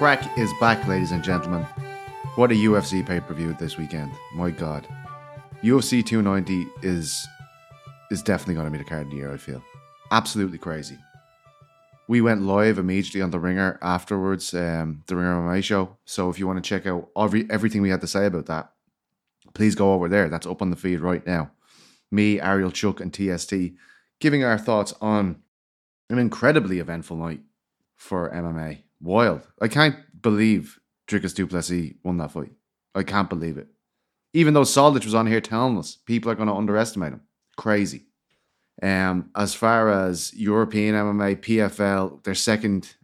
Craic is back, ladies and gentlemen. What a UFC pay per view this weekend. My God. UFC 290 is is definitely going to be the card of the year, I feel. Absolutely crazy. We went live immediately on The Ringer afterwards, um, The Ringer MMA show. So if you want to check out every, everything we had to say about that, please go over there. That's up on the feed right now. Me, Ariel Chuck, and TST giving our thoughts on an incredibly eventful night for MMA. Wild. I can't believe Dricus Du Plessis won that fight. I can't believe it. Even though Soldic was on here telling us people are going to underestimate him. Crazy. Um, as far as European MMA, PFL, their second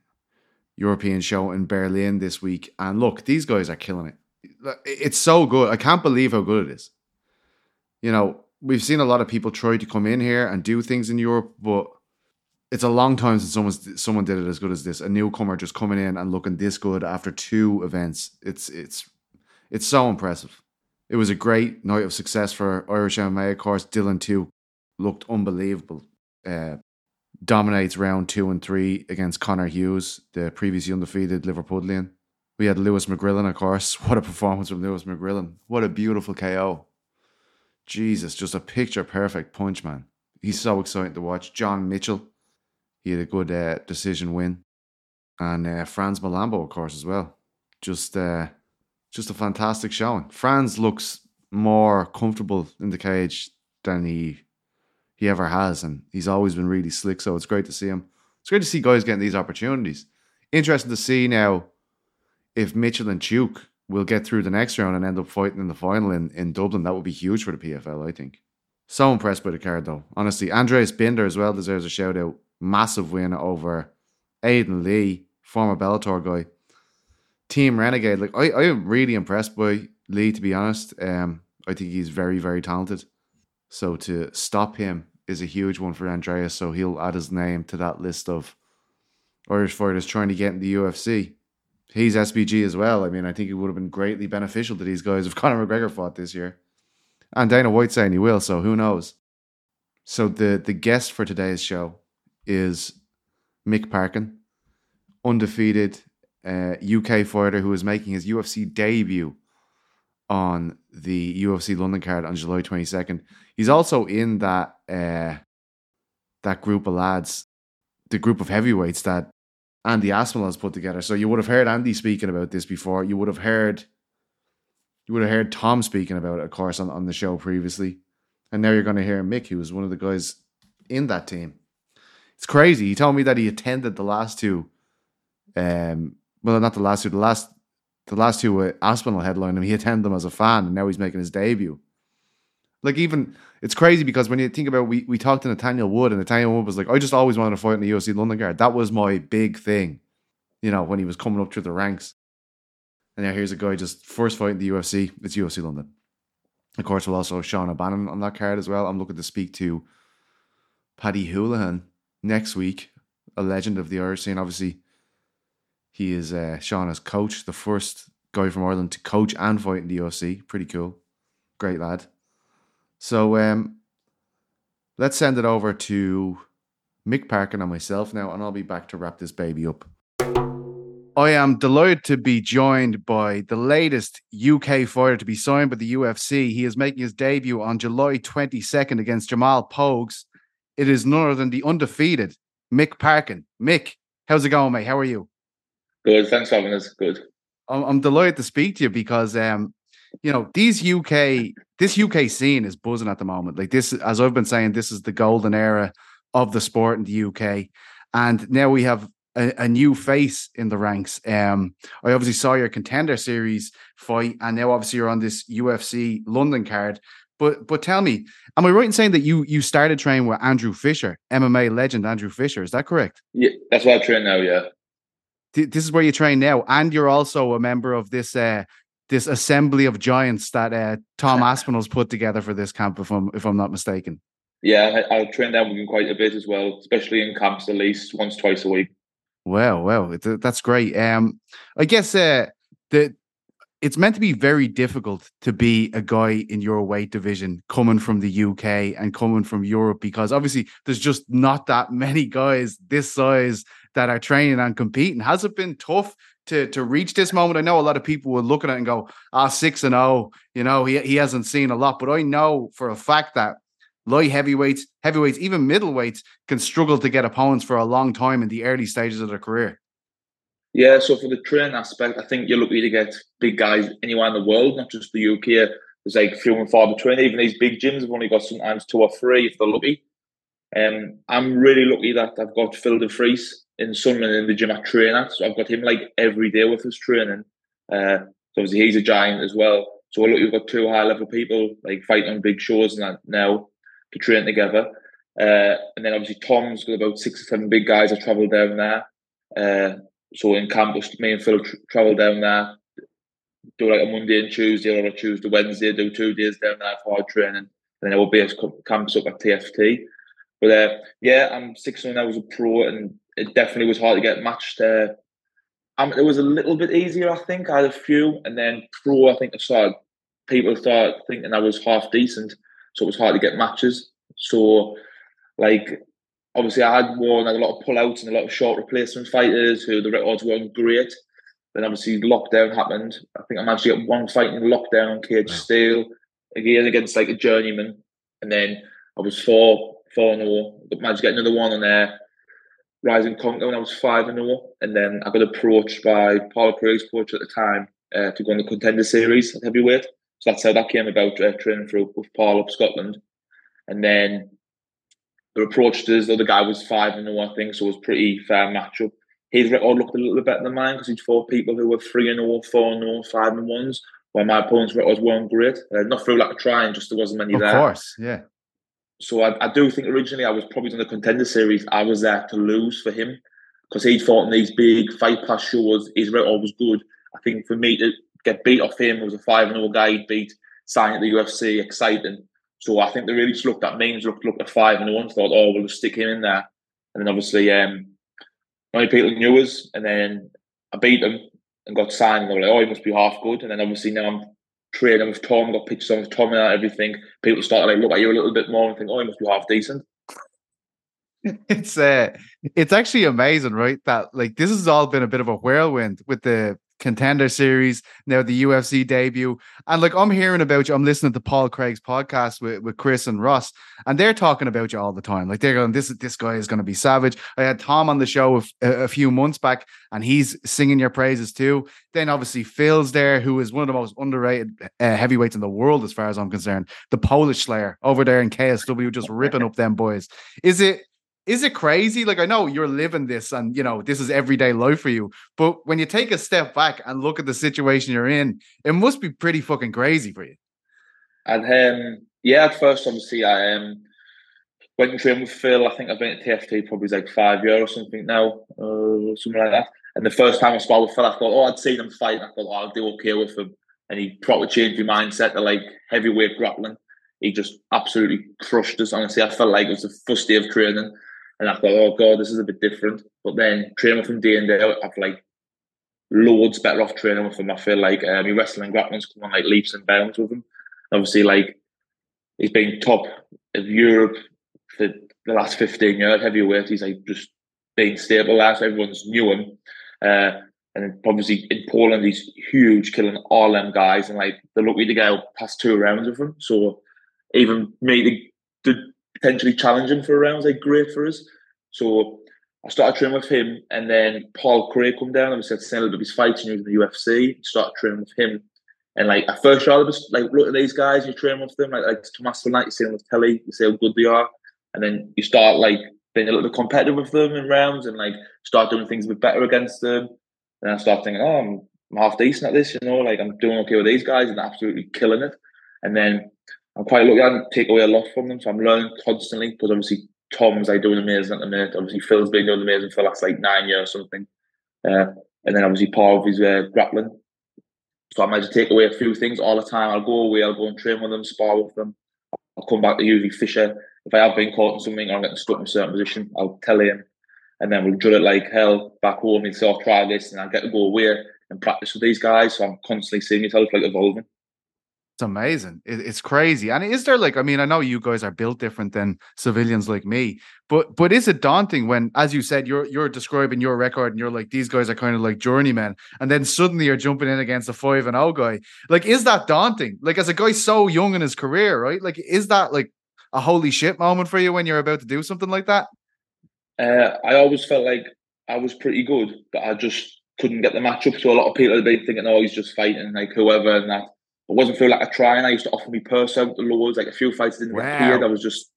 European show in Berlin this week. And look, these guys are killing it. It's so good. I can't believe how good it is. You know, we've seen a lot of people try to come in here and do things in Europe, but it's a long time since someone someone did it as good as this. A newcomer just coming in and looking this good after two events. It's it's it's so impressive. It was a great night of success for Irish MMA. Of course, Dylan Tuke looked unbelievable. Uh, dominates round two and three against Connor Hughes, the previously undefeated Liverpudlian. We had Lewis McGrillan, of course. What a performance from Lewis McGrillan. What a beautiful KO. Jesus, just a picture perfect punch, man. He's so exciting to watch. John Mitchell, he had a good uh, decision win. And uh, Frans Mlambo, of course, as well. Just uh, just a fantastic showing. Frans looks more comfortable in the cage than he he ever has, and he's always been really slick. So it's great to see him. It's great to see guys getting these opportunities. Interesting to see now if Mitchell and Chuk will get through the next round and end up fighting in the final in, in Dublin. That would be huge for the PFL, I think. So impressed by the card, though. Honestly, Andreas Binder as well deserves a shout out. Massive win over Aiden Lee, former Bellator guy. Team Renegade. Like I, I am really impressed by Lee, to be honest. Um, I think he's very, very talented. So to stop him is a huge one for Andreas. So he'll add his name to that list of Irish fighters trying to get in the UFC. He's SBG as well. I mean, I think it would have been greatly beneficial to these guys if Conor McGregor fought this year. And Dana White saying he will, so who knows? So the the guest for today's show is Mick Parkin, undefeated uh, UK fighter who is making his UFC debut on the UFC London card on July 22nd. He's also in that uh, that group of lads, the group of heavyweights that Andy Aspinall has put together. So you would have heard Andy speaking about this before. You would have heard you would have heard Tom speaking about it, of course, on, on the show previously. And now you're going to hear Mick, who was one of the guys in that team. It's crazy. He told me that he attended the last two um, well, not the last two, the last the last two uh, Aspinall headlined him. He attended them as a fan, and now he's making his debut. Like even it's crazy because when you think about we we talked to Nathaniel Wood, and Nathaniel Wood was like, I just always wanted to fight in the UFC London card. That was my big thing, you know, when he was coming up through the ranks. And now here's a guy just first fight in the UFC. It's UFC London. Of course, we'll also have Shauna Bannon on that card as well. I'm looking to speak to Paddy Holohan next week, a legend of the Irish scene. Obviously, he is uh, Shauna's coach, the first guy from Ireland to coach and fight in the UFC. Pretty cool. Great lad. So um, let's send it over to Mick Parkin and myself now, and I'll be back to wrap this baby up. I am delighted to be joined by the latest UK fighter to be signed by the UFC. He is making his debut on July 22nd against Jamal Pogues. It is none other than the undefeated Mick Parkin. Mick, how's it going, mate? How are you? Good. Thanks for having us. Good. I'm, I'm delighted to speak to you because, um, you know, these UK, this UK scene is buzzing at the moment. Like this, as I've been saying, this is the golden era of the sport in the UK, and now we have a, a, new face in the ranks. Um, I obviously saw your contender series fight, and now obviously you're on this UFC London card. But but tell me, am I right in saying that you you started training with Andrew Fisher, MMA legend Andrew Fisher? Is that correct? Yeah, that's what I train now. Yeah this is where you train now, and you're also a member of this uh, this assembly of giants that uh, Tom Aspinall's put together for this camp, if I'm if I'm not mistaken. Yeah, I, I train down with him quite a bit as well, especially in camps at least once twice a week. Well, well, that's great. Um, I guess uh, the it's meant to be very difficult to be a guy in your weight division coming from the UK and coming from Europe because obviously there's just not that many guys this size that are training and competing. Has it been tough to to reach this moment? I know a lot of people will look at it and go, "Ah, six and zero." Oh, you know, he he hasn't seen a lot, but I know for a fact that light heavyweights, heavyweights, even middleweights can struggle to get opponents for a long time in the early stages of their career. Yeah, so for the training aspect, I think you're lucky to get big guys anywhere in the world, not just the UK. There's like few and far between. Even these big gyms have only got sometimes two or three if they're lucky. Um, I'm really lucky that I've got Phil De Fries in Sunderland in the gym I train at. So I've got him like every day with his training. Uh, so obviously he's a giant as well. So look, we've got two high level people like fighting on big shows and that now to train together. Uh, and then obviously Tom's got about six or seven big guys that travel down there. Uh, so in campus, me and Phil travel down there, do like a Monday and Tuesday, or a Tuesday, Wednesday, do two days down there for hard training, and then I will be a campus up at TFT. But uh, yeah, I'm six when I was a pro, and it definitely was hard to get matched. Uh, um, it was a little bit easier, I think. I had a few, and then pro, I think I started people started thinking I was half decent, so it was hard to get matches. So, like obviously I had one, had a lot of pullouts and a lot of short replacement fighters who the records weren't great. Then obviously lockdown happened. I think I managed to get one fight in lockdown on cage wow. steel again against like a journeyman, and then I was four four and zero. But managed to get another one on there. Rising Conquer when I was five and zero, and then I got approached by Paul Craig's coach at the time uh, to go on the contender series at heavyweight. So that's how that came about. Uh, training for with Paul up Scotland, and then they approached us. The other guy was five and zero, I think, so it was pretty fair matchup. His record looked a little bit better than mine because he'd fought people who were three and 0, 4 and 0, 5 and ones, while my opponent's records weren't great. Uh, not through lack of trying, just there wasn't many of there. Of course, yeah. So I, I, do think originally I was probably on the contender series. I was there to lose for him because he'd fought in these big fight pass shows. His record was good. I think for me to get beat off him was a 5 and 0 guy he'd beat, signing at the UFC, exciting. So I think they really just looked at me and looked, looked at five and one, thought, oh, we'll just stick him in there. And then obviously, um, many people knew us, and then I beat them and got signed. And they were like, oh, he must be half good. And then obviously now I'm training with Tom, got pictures on with Tom and everything. People started like look at you a little bit more and think, oh, he must be half decent. It's uh it's actually amazing, right? That like this has all been a bit of a whirlwind with the contender series, now the UFC debut. And like I'm hearing about you, I'm listening to Paul Craig's podcast with, with Chris and Ross, and they're talking about you all the time. Like they're going, This this guy is going to be savage. I had Tom on the show a, a, few months back, and he's singing your praises too. Then obviously Phil's there, who is one of the most underrated uh, heavyweights in the world, as far as I'm concerned. The Polish Slayer over there in KSW, just ripping up them boys. Is it is it crazy? Like I know you're living this and you know this is everyday life for you, but when you take a step back and look at the situation you're in, it must be pretty fucking crazy for you. And um, yeah, at first obviously I um, went trained with Phil. I think I've been at TFT probably like five years or something now, uh, something like that. And the first time I sparred with Phil, I thought, oh, I'd seen him fight. I thought, oh, I'll do okay with him. And he probably changed my mindset to like heavyweight grappling. He just absolutely crushed us. Honestly, I felt like it was the first day of training and I thought, oh god, this is a bit different. But then training with him day and day out, I've like loads better off training with him. I feel like um, he wrestling grappling's come on like leaps and bounds with him. Obviously, like he's been top of Europe for the last fifteen years. Heavyweight, he's like just being so everyone's knew him. Uh, and obviously in Poland, he's huge, killing all them guys, and like they're lucky to go past two rounds with him. So even me, the, the potentially challenging for a round like great for us. So I started training with him, and then Paul Craig come down. and I'd seen a little bit of his fighting in the UFC. Started training with him, and like at first, I was like, look at these guys. You train with them, like like Tomas Night. You see them with Telly. You see how good they are, and then you start like being a little bit competitive with them in rounds, and like start doing things a bit better against them. And I start thinking, oh, I'm, I'm half decent at this, you know, like I'm doing okay with these guys and absolutely killing it. And then I'm quite lucky. I didn't take away a lot from them, so I'm learning constantly. Because obviously Tom's like doing amazing at the minute. Obviously Phil's been doing amazing for the last like nine years or something. Uh, and then obviously Paul with his uh, grappling. So I managed to take away a few things all the time. I'll go away, I'll go and train with them, spar with them. I'll come back to usually Fisher. If I have been caught in something or I'm getting stuck in a certain position, I'll tell him. And then we'll drill it like hell back home and say, I'll try this. And I get to go away and practice with these guys. So I'm constantly seeing myself like evolving. It's amazing. It, it's crazy. And is there like, I mean, I know you guys are built different than civilians like me, but but is it daunting when, as you said, you're you're describing your record and you're like, these guys are kind of like journeymen, and then suddenly you're jumping in against a five and oh guy. Like, is that daunting? Like, as a guy so young in his career, right? Like, is that like a holy shit moment for you when you're about to do something like that? Uh, I always felt like I was pretty good, but I just couldn't get the match up. So a lot of people have been thinking, oh, he's just fighting like whoever and that. I wasn't feel like a try, and I used to offer me purse out the lords. Like a few fights didn't wow. get paid. I was just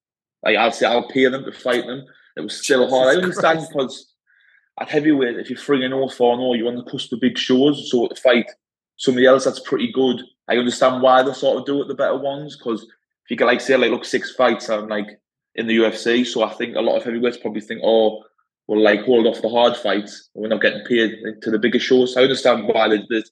like I'll say I'll pay them to fight them. It was still hard. I understand because at heavyweight, if you're three and 0, 4 0, you're on the cusp of big shows. So to fight somebody else that's pretty good, I understand why they sort of do it the better ones. Because if you get like say like look six fights, I'm like in the UFC. So I think a lot of heavyweights probably think, oh, we'll like hold off the hard fights. We're not getting paid to the bigger shows. So I understand why they did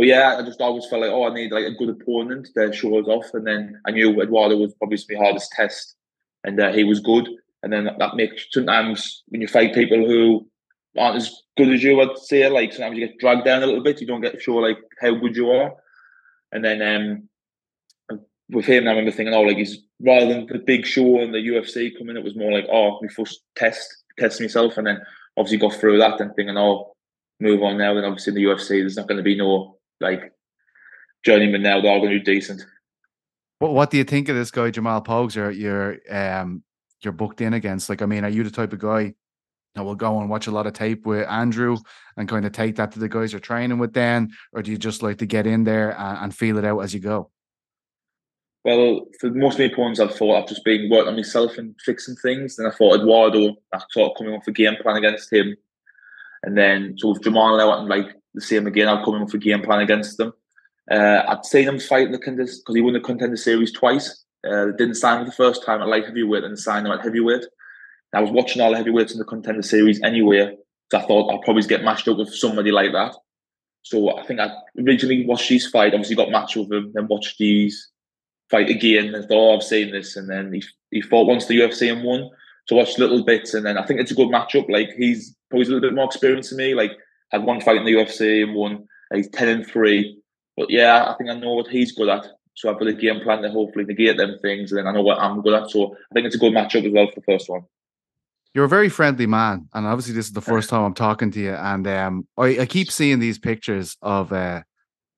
but yeah, I just always felt like, oh, I need like a good opponent to show us off. And then I knew Eduardo was probably my hardest test, and uh, he was good. And then that, that, makes sometimes when you fight people who aren't as good as you, I'd say, like sometimes you get dragged down a little bit. You don't get show like how good you are. And then um, with him, I remember thinking, oh, like he's rather than the big show and the UFC coming, it was more like, oh, we first test test myself, and then obviously got through that and thinking, oh, move on now. And obviously in the UFC, there's not going to be no like journeyman now. They're all going to do decent. What What do you think of this guy Jamal Pogues? You're you're um you're booked in against. Like, I mean, are you the type of guy that will go and watch a lot of tape with Andrew and kind of take that to the guys you're training with then, or do you just like to get in there and, and feel it out as you go? Well, for most of my opponents, I've thought I've just been working on myself and fixing things. Then I thought Eduardo, I sort of coming off a game plan against him. And then so with Jamal out and like the same again. I'll come in with a game plan against them. Uh, I'd seen him fight in the contender because he won the contender series twice. Uh, didn't sign him the first time at light heavyweight and signed him at heavyweight. I was watching all the heavyweights in the contender series anyway, so I thought I'll probably get matched up with somebody like that. So I think I originally watched his fight, obviously got matched with him, then watched his fight again and thought, oh, I've seen this. And then he, he fought once the UFC and won. So I watched little bits and then I think it's a good matchup. Like he's probably a little bit more experienced than me. Like had one fight in the UFC and won. He's ten and three. But yeah, I think I know what he's good at. So I've got a game plan to hopefully negate them things, and then I know what I'm good at. So I think it's a good matchup as well for the first one. You're a very friendly man, and obviously this is the first time I'm talking to you. And um, I, I keep seeing these pictures of uh,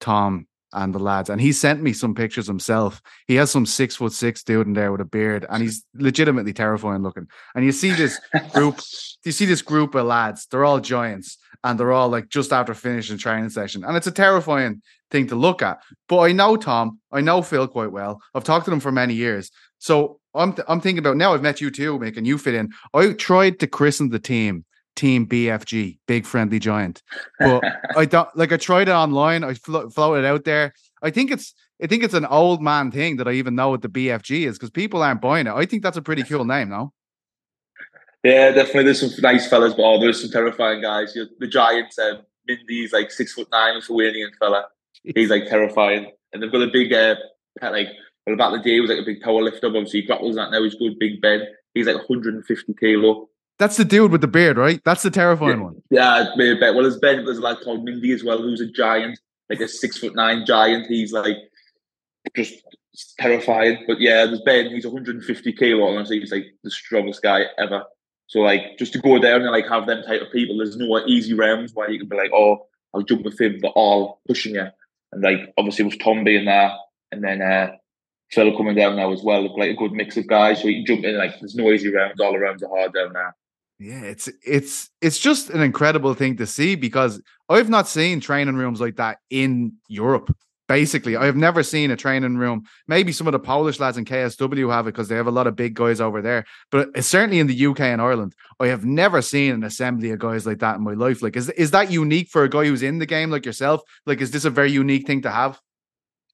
Tom and the lads. And he sent me some pictures himself. He has some six foot six dude in there with a beard, and he's legitimately terrifying looking. And you see this group, you see this group of lads, they're all giants, and they're all like just after finishing training session. And it's a terrifying thing to look at. But I know Tom, I know Phil quite well. I've talked to them for many years. So I'm th- I'm thinking about now I've met you too, making you fit in. I tried to christen the team Team BFG, Big Friendly Giant. But I don't like. I tried it online. I flo- floated out there. I think it's. I think it's an old man thing that I even know what the BFG is because people aren't buying it. I think that's a pretty cool name, no? Yeah, definitely. There's some nice fellas, but oh, there's some terrifying guys. You're, the Giants, um, Mindy's like six foot nine, Lithuanian fella. He's like terrifying, and they've got a big uh, like. Well, about the day, he was like a big power lifter. Obviously, he grapples that now. He's good, Big Ben. He's like 150 kilo. That's the dude with the beard, right? That's the terrifying yeah, one. Yeah, maybe. Well, there's Ben. There's a lad called Mindy as well, who's a giant, like a six foot nine giant. He's like just terrifying. But yeah, there's Ben. He's 150 kilo. Honestly, he's like the strongest guy ever. So like, just to go down and like have them type of people, there's no easy rounds where you can be like, oh, I'll jump with him. They're all pushing you, and like obviously with Tom being there, and then uh, Phil coming down now as well, like a good mix of guys. So you can jump in like there's no easy rounds. All around are hard down there. Yeah, it's it's it's just an incredible thing to see because I've not seen training rooms like that in Europe. Basically, I've never seen a training room. Maybe some of the Polish lads in KSW have it because they have a lot of big guys over there. But certainly in the UK and Ireland, I have never seen an assembly of guys like that in my life. Like, is is that unique for a guy who's in the game like yourself? Like, is this a very unique thing to have?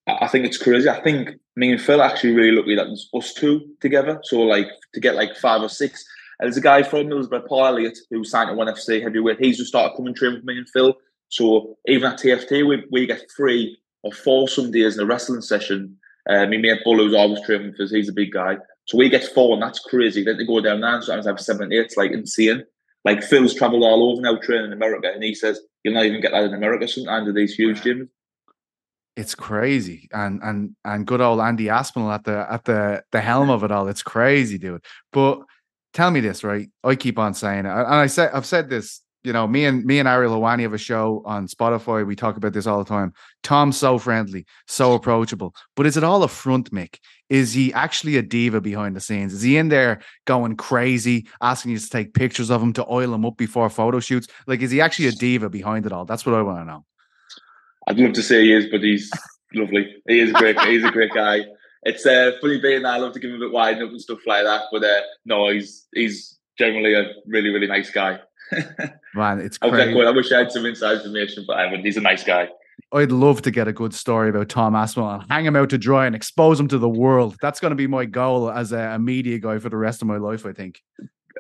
I think it's crazy. I think me and Phil actually really lucky that there's us two together. So like to get like five or six there's a guy from Middlesbrough, Paul Elliott, who signed at 1FC heavyweight. He's just started coming train with me and Phil. So even at TFT, we, we get three or four some days in a wrestling session. Uh, my mate Bull, who's always training us, he's a big guy. So we get four, and that's crazy. Then they go down and sometimes have seven and eight. It's like insane. Like Phil's travelled all over now training in America, and he says you'll not even get that in America sometimes these huge gyms. it's crazy. And and and good old Andy Aspinall at the at the the helm of it all. It's crazy, dude. But tell me this, right? I keep on saying it, and I said I've said this. You know, me and me and Ariel Helwani have a show on Spotify. We talk about this all the time. Tom's so friendly, so approachable. But is it all a front, Mick? Is he actually a diva behind the scenes? Is he in there going crazy, asking you to take pictures of him to oil him up before photo shoots? Like, is he actually a diva behind it all? That's what I want to know. I'd love to say he is, but he's lovely. He is great. he's a great guy. It's uh, funny being there. I love to give him a bit wide up and stuff like that. But uh, no, he's he's generally a really really nice guy. Man, it's I, crazy. I wish I had some inside information, but I he's a nice guy. I'd love to get a good story about Tom Aspinall and hang him out to dry and expose him to the world. That's going to be my goal as a, a media guy for the rest of my life. I think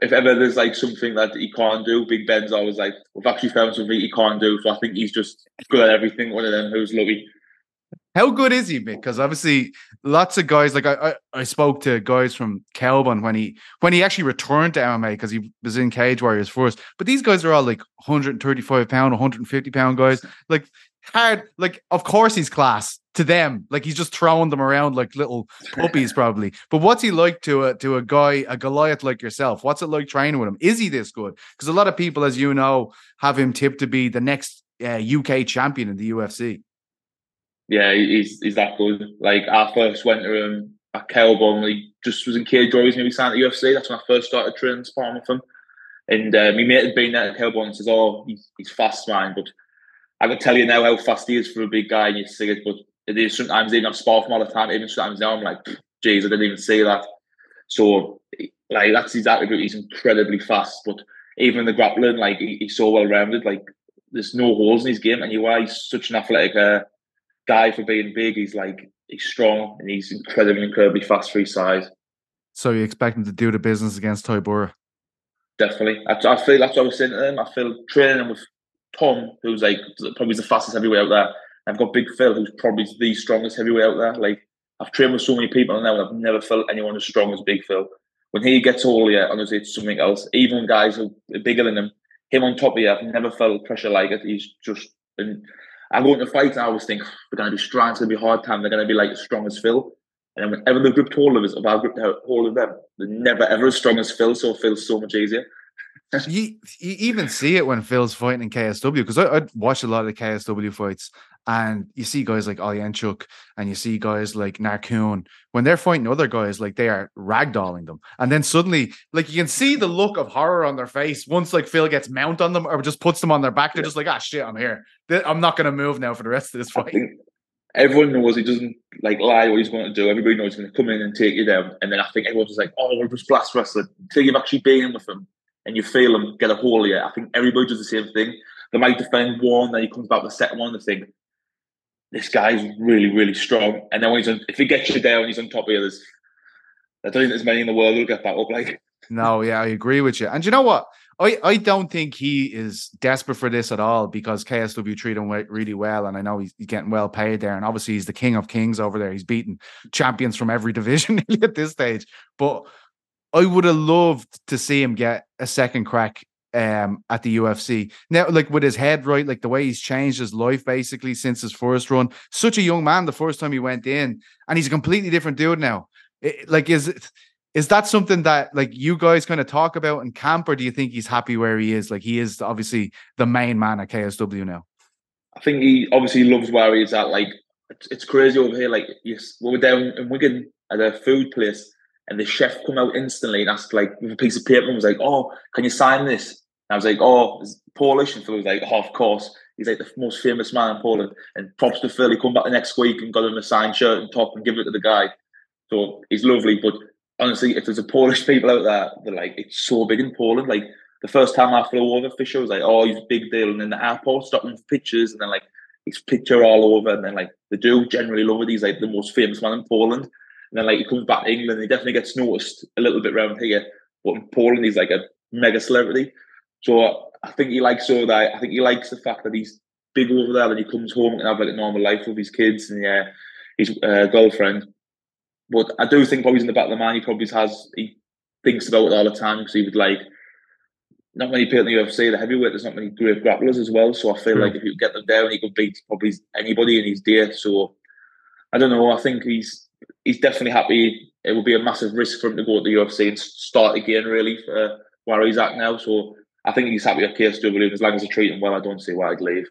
if ever there's like something that he can't do, Big Ben's always like, we've actually found something he can't do. So I think he's just good at everything. One of them who's lucky. How good is he? Because obviously, lots of guys like I, I, I, spoke to guys from Kelvin when he when he actually returned to MMA because he was in Cage Warriors first. But these guys are all like 135 pound, 150 pound guys. Like hard, like of course he's class to them. Like he's just throwing them around like little puppies, probably. But what's he like to a to a guy, a Goliath like yourself? What's it like training with him? Is he this good? Because a lot of people, as you know, have him tipped to be the next uh, UK champion in the UFC. Yeah, he's he's that good. Like I first went to him at Kelburn, he just was in Cage Warriors, maybe signed at UFC. That's when I first started training sparring with him. And um, my mate had been there at Kelburn and says, "Oh, he's, he's fast, man." But I can tell you now how fast he is for a big guy, and you see it. But it is sometimes even I've sparred from all the time. Even sometimes now I'm like, "Geez, I didn't even see that." So, like that's his attribute. He's incredibly fast, but even in the grappling, like he, he's so well rounded. Like there's no holes in his game, and why he's such an athletic. Uh, guy for being big. He's like he's strong and he's incredibly, incredibly fast for his size. So you expect him to do the business against Tybura? Definitely. I, I, feel that's what I was saying to him. I feel training with Tom, who's like probably the fastest heavyweight out there. I've got Big Phil, who's probably the strongest heavyweight out there. Like I've trained with so many people now, and I've never felt anyone as strong as Big Phil. When he gets all yeah, honestly, it's something else. Even guys who are bigger than him, him on top of you, I've never felt pressure like it. He's just and I go into fights and I always think we're going to be strong, it's going to be hard time, they're going to be like strong as Phil. And then whenever they've gripped of us, if I've gripped hold of them, they're never ever as strong as Phil, so Phil's so much easier. you, you even see it when Phil's fighting in KSW because I, I'd watch a lot of the KSW fights and you see guys like Oleinik and you see guys like Narkun when they're fighting other guys like they are ragdolling them. And then suddenly like you can see the look of horror on their face once like Phil gets mount on them or just puts them on their back they're just like ah shit I'm here. I'm not going to move now for the rest of this fight. everyone knows he doesn't like lie what he's going to do. Everybody knows he's going to come in and take you down and then I think everyone's just like oh we're just blast wrestling until you've actually been in with him and you feel him get a hold of you. I think everybody does the same thing. They might defend one, then he comes back with the second one, they think, this guy's really, really strong. And then when he's on, if he gets you down, he's on top of you, there's, I don't think there's many in the world who'll get that up like. No, yeah, I agree with you. And you know what? I, I don't think he is desperate for this at all because KSW treat him really well, and I know he's, getting well paid there. And obviously, he's the king of kings over there. He's beaten champions from every division at this stage. But I would have loved to see him get a second crack um at the UFC. Now, like with his head right, like the way he's changed his life basically since his first run. Such a young man the first time he went in, and he's a completely different dude now. It, like, is is that something that like you guys kind of talk about in camp, or do you think he's happy where he is? Like he is obviously the main man at KSW now. I think he obviously loves where he is at. Like it's, it's crazy over here. Like yes, we were down in Wigan at a food place and the chef come out instantly and asked like with a piece of paper and was like, "Oh, can you sign this?" And I was like, "Oh, it's Polish," and Phil was like, "Oh, of course." He's like the most famous man in Poland. And props to Phil. He come back the next week and got him a signed shirt and top and give it to the guy. So he's lovely. But honestly, if there's a Polish people out there, they're like, it's so big in Poland. Like the first time I flew over, Fisher was like, "Oh, he's a big deal." And then the airport stopping for pictures, and then like his picture all over, and then like the dude generally love it. He's like the most famous man in Poland. And then like he comes back to England, he definitely gets noticed a little bit around here. But in Poland, he's like a mega celebrity. So I think he likes all that. I think he likes the fact that he's big over there, and he comes home and have like a normal life with his kids and yeah, his uh, girlfriend. But I do think probably in the back of the mind, he probably has he thinks about it all the time because he would like not many people in the UFC. The heavyweight, there's not many great grapplers as well. So I feel like if you get them down, he could beat probably anybody in his day. So I don't know. I think he's he's definitely happy. It would be a massive risk for him to go to the UFC and start again, really, for where he's at now. So I think he's happy at KSW. As long as they treat him well, I don't see why I'd leave.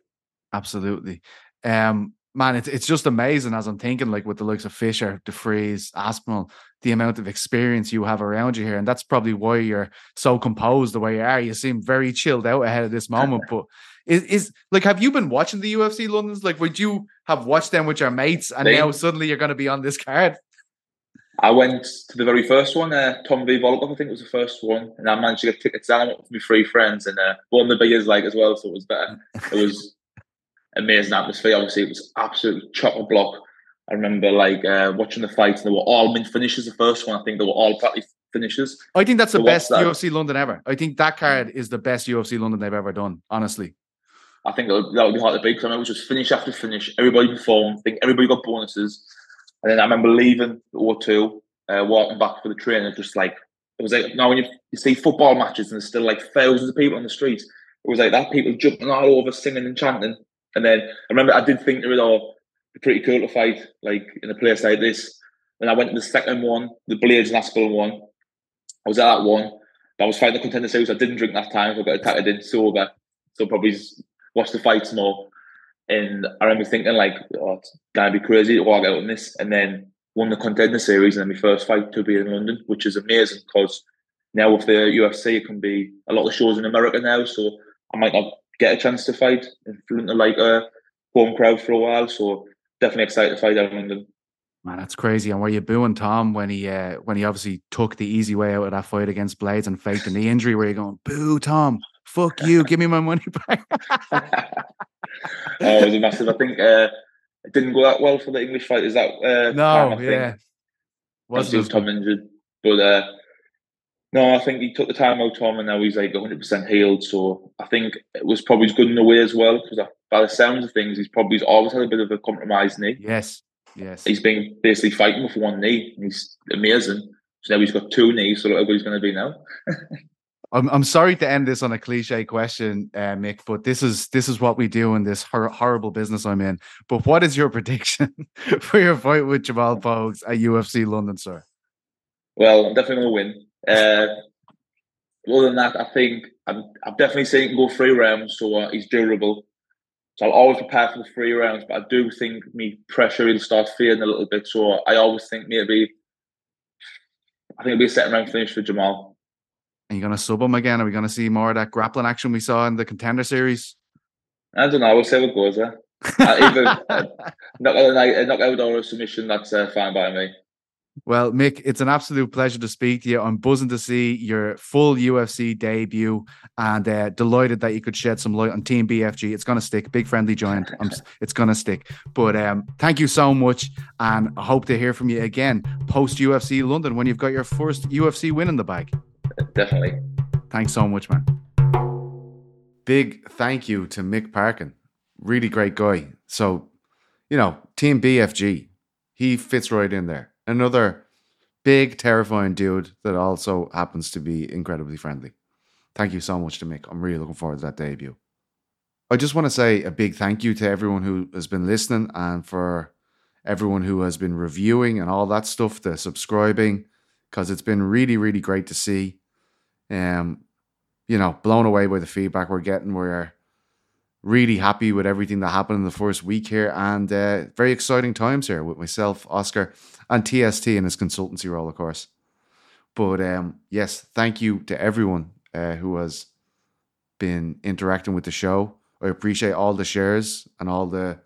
Absolutely. Um, man, it's it's just amazing as I'm thinking, like with the likes of Fisher, DeFries, Aspinall, the amount of experience you have around you here, and that's probably why you're so composed the way you are. You seem very chilled out ahead of this moment. but is is like, have you been watching the UFC London's? Like, would you have watched them with your mates, and now suddenly you're going to be on this card? I went to the very first one, uh, Tom V Volkov, I think it was the first one, and I managed to get tickets down with my three friends, and uh, one of the biggest like as well, so it was better. It was amazing atmosphere. Obviously, it was absolutely chock a block. I remember like uh, watching the fights, and they were all mint finishes. The first one, I think they were all practically finishes. I think that's the best that. UFC London ever. I think that card is the best UFC London they've ever done. Honestly, I think that would, be hard to beat because I know it was just finish after finish. Everybody performed. I think everybody got bonuses. And then I remember leaving the O2, uh, walking back for the train, and just like it was like now when you, you see football matches and there's still like thousands of people on the streets, it was like that people jumping all over, singing and chanting. And then I remember I did think it was all pretty cool to fight like in a place like this. And I went to the second one, the Blades and Aspinall one. I was at that one. I was fighting the contender series. I didn't drink that time. So I got attacked in sober. So probably watch the fights more. And I remember thinking like, oh, it's gonna be crazy to walk out in this. And then won the contender series and then my first fight to be in London, which is amazing because now with the UFC, it can be a lot of shows in America now. So I might not get a chance to fight in front of like a home crowd for a while. So definitely excited to fight out in London. Man, that's crazy. And were you booing Tom when he uh, when he obviously took the easy way out of that fight against Blades and faked a knee injury? Where you going, boo, Tom? Fuck you! Give me my money back. oh, it was a massive. I think uh, it didn't go that well for the English fighters. That uh, no, time, yeah, wasn't Tom injured, but uh, no, I think he took the time out, Tom, and now he's like 100 percent healed. So I think it was probably good in a way as well because by the sounds of things, he's probably always had a bit of a compromised knee. Yes, yes. He's been basically fighting with one knee. He's amazing. So now he's got two knees. So what he's going to be now. I'm I'm sorry to end this on a cliche question, uh, Mick, but this is this is what we do in this hor- horrible business I'm in. But what is your prediction for your fight with Jamal Pogues at UFC London, sir? Well, I'm definitely to win. Uh, other than that, I think I'm, I'm definitely saying go three rounds, so uh, he's durable. So I'll always prepare for the three rounds, but I do think me pressure will start feeling a little bit. So I always think maybe I think it'll be a second round finish for Jamal. Are you going to sub him again? Are we going to see more of that grappling action we saw in the contender series? I don't know. We'll see what goes. Uh, either uh, knock out knockout or a submission, that's uh, fine by me. Well, Mick, it's an absolute pleasure to speak to you. I'm buzzing to see your full UFC debut and uh, delighted that you could shed some light on Team BFG. It's going to stick. Big friendly giant. it's going to stick. But um, thank you so much. And I hope to hear from you again post UFC London when you've got your first UFC win in the bag. Definitely. Thanks so much, man. Big thank you to Mick Parkin. Really great guy. So, you know, Team BFG, he fits right in there another big, terrifying dude that also happens to be incredibly friendly. Thank you so much to Mick. I'm really looking forward to that debut. I just want to say a big thank you to everyone who has been listening and for everyone who has been reviewing and all that stuff, the subscribing, because it's been really, really great to see. Um, you know, blown away by the feedback we're getting. We're really happy with everything that happened in the first week here and uh, very exciting times here with myself, Oscar, and TST in his consultancy role, of course. But um, yes, thank you to everyone uh, who has been interacting with the show. I appreciate all the shares and all the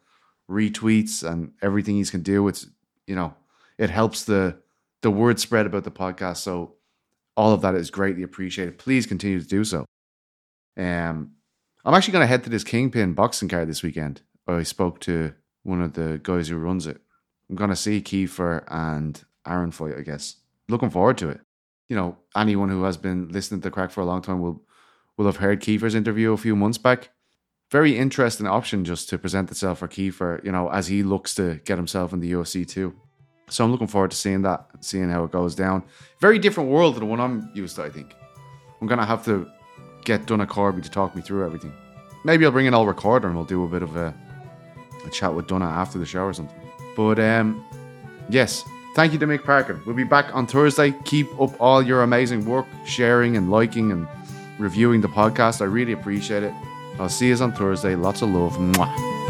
retweets and everything he can do. It's you know it helps the the word spread about the podcast. So all of that is greatly appreciated. Please continue to do so. Um, I'm actually going to head to this Kingpin boxing card this weekend. I spoke to one of the guys who runs it. I'm going to see Kiefer and Aaron fight, I guess. Looking forward to it. You know, anyone who has been listening to the Craic for a long time will will have heard Kiefer's interview a few months back. Very interesting option just to present itself for Kiefer, you know, as he looks to get himself in the UFC too. So I'm looking forward to seeing that, seeing how it goes down. Very different world than the one I'm used to, I think. I'm gonna have to get Donna Corby to talk me through everything. Maybe I'll bring an old recorder and we'll do a bit of a, a chat with Donna after the show or something. But um, yes, thank you to Mick Parker. We'll be back on Thursday. Keep up all your amazing work, sharing and liking and reviewing the podcast. I really appreciate it. I'll see you on Thursday. Lots of love. Mwah.